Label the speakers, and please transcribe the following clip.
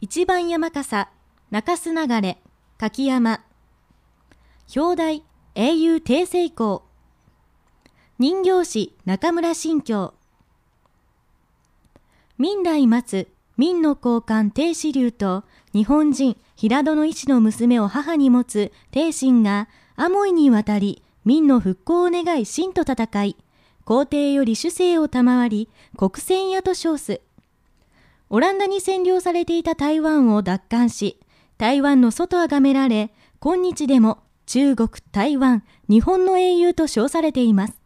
Speaker 1: 一番山笠、中洲流れ、柿山、表題、英雄定成功、人形師中村新京、明来松、明の交換定子流と日本人平戸の医師の娘を母に持つ定神がアモイに渡り明の復興を願い秦と戦い皇帝より主政を賜り国戦屋と称す。オランダに占領されていた台湾を奪還し台湾の外あがめられ今日でも中国、台湾、日本の英雄と称されています。